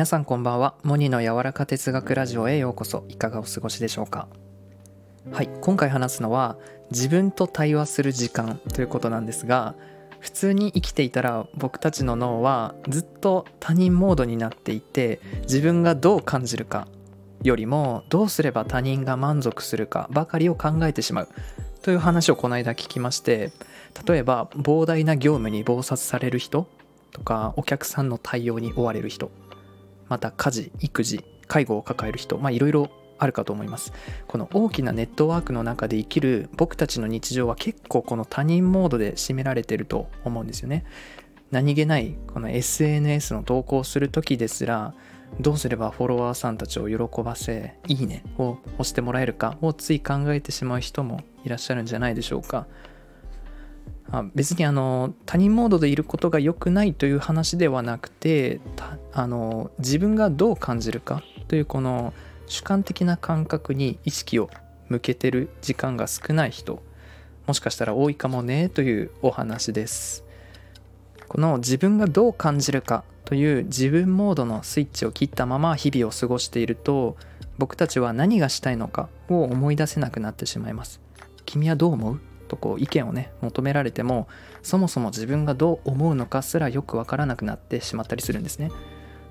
皆さんこんばんは。モニの柔らか哲学ラジオへようこそ。いかがお過ごしでしょうか？はい。今回話すのは自分と対話する時間ということなんですが普通に生きていたら僕たちの脳はずっと他人モードになっていて自分がどう感じるかよりもどうすれば他人が満足するかばかりを考えてしまう。という話をこの間聞きまして例えば膨大な業務に忙殺される人とかお客さんの対応に追われる人また家事育児介護を抱える人まあいろいろあるかと思います。この大きなネットワークの中で生きる僕たちの日常は結構この他人モードで占められてると思うんですよね。何気ないこの SNS の投稿する時ですらどうすればフォロワーさんたちを喜ばせいいねを押してもらえるかをつい考えてしまう人もいらっしゃるんじゃないでしょうか。あ別にあの他人モードでいることが良くないという話ではなくてあの自分がどう感じるかというこの主観的な感覚に意識を向けてる時間が少ない人もしかしたら多いかもねというお話です。この自分がどう感じるかという自分モードのスイッチを切ったまま日々を過ごしていると僕たちは何がしたいのかを思い出せなくなってしまいます。君はどう思う？とこう意見をね求められてもそもそも自分がどう思うのかすらよくわからなくなってしまったりするんですね。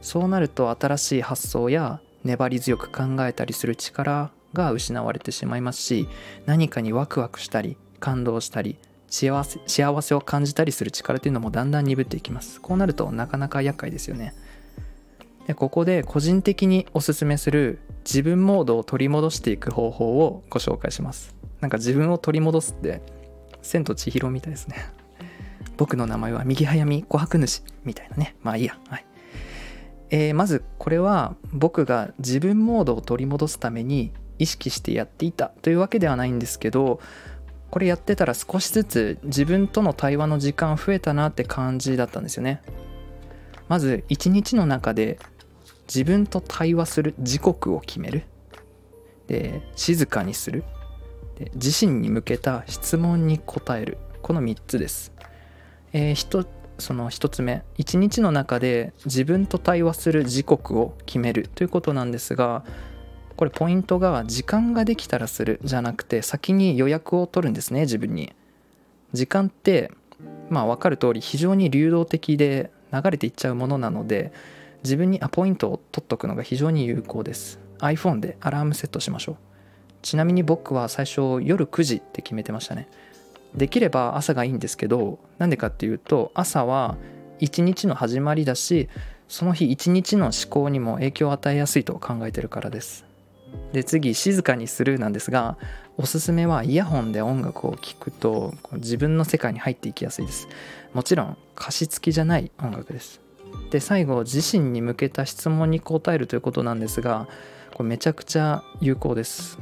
そうなると新しい発想や粘り強く考えたりする力が失われてしまいますし何かにワクワクしたり感動したり幸せ幸せを感じたりする力というのもだんだん鈍っていきます。こうなるとなかなか厄介ですよね。でここで個人的におすすめする自分モードを取り戻していく方法をご紹介します。なんか自分を取り戻すって千と千尋みたいですね。僕の名前は右早見琥珀主みたいなね。まあいいや。はい。えー、まずこれは僕が自分モードを取り戻すために意識してやっていたというわけではないんですけどこれやってたら少しずつ自分との対話の時間増えたなって感じだったんですよね。まず一日の中で自分と対話する時刻を決める。で静かにする。自身に向けた質問に答える。この3つです、えー、その1つ目。1日の中で自分と対話する時刻を決めるということなんですがこれポイントが時間ができたらするじゃなくて先に予約を取るんですね自分に。時間ってまあ分かる通り非常に流動的で流れていっちゃうものなので自分にアポイントを取っとくのが非常に有効です。iPhone でアラームセットしましょう。ちなみに僕は最初夜9時って決めてましたね。できれば朝がいいんですけどなんでかっていうと朝は一日の始まりだしその日一日の思考にも影響を与えやすいと考えてるからです。で次静かにするなんですがおすすめはイヤホンで音楽を聴くと自分の世界に入っていきやすいです。もちろん歌詞付きじゃない音楽です。で最後自身に向けた質問に答えるということなんですがこれめちゃくちゃ有効です。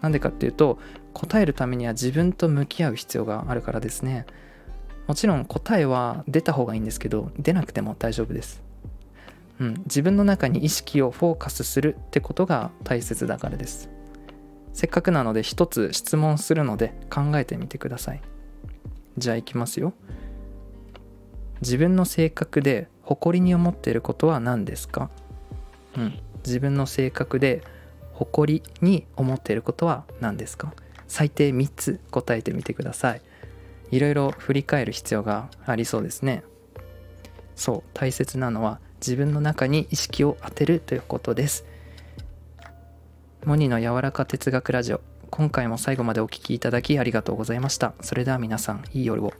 なんでかっていうと答えるためには自分と向き合う必要があるからですね。もちろん答えは出た方がいいんですけど出なくても大丈夫です、うん、自分の中に意識をフォーカスするってことが大切だからです。せっかくなので一つ質問するので考えてみてください。じゃあいきますよ。自分の性格で誇りに思っていることは何ですか？うん自分の性格で誇りに思っていることは何ですか？最低3つ答えてみてください。いろいろ振り返る必要がありそうですね。そう大切なのは自分の中に意識を当てるということです。モニの柔らか哲学ラジオ。今回も最後までお聴きいただきありがとうございました。それでは皆さんいい夜を。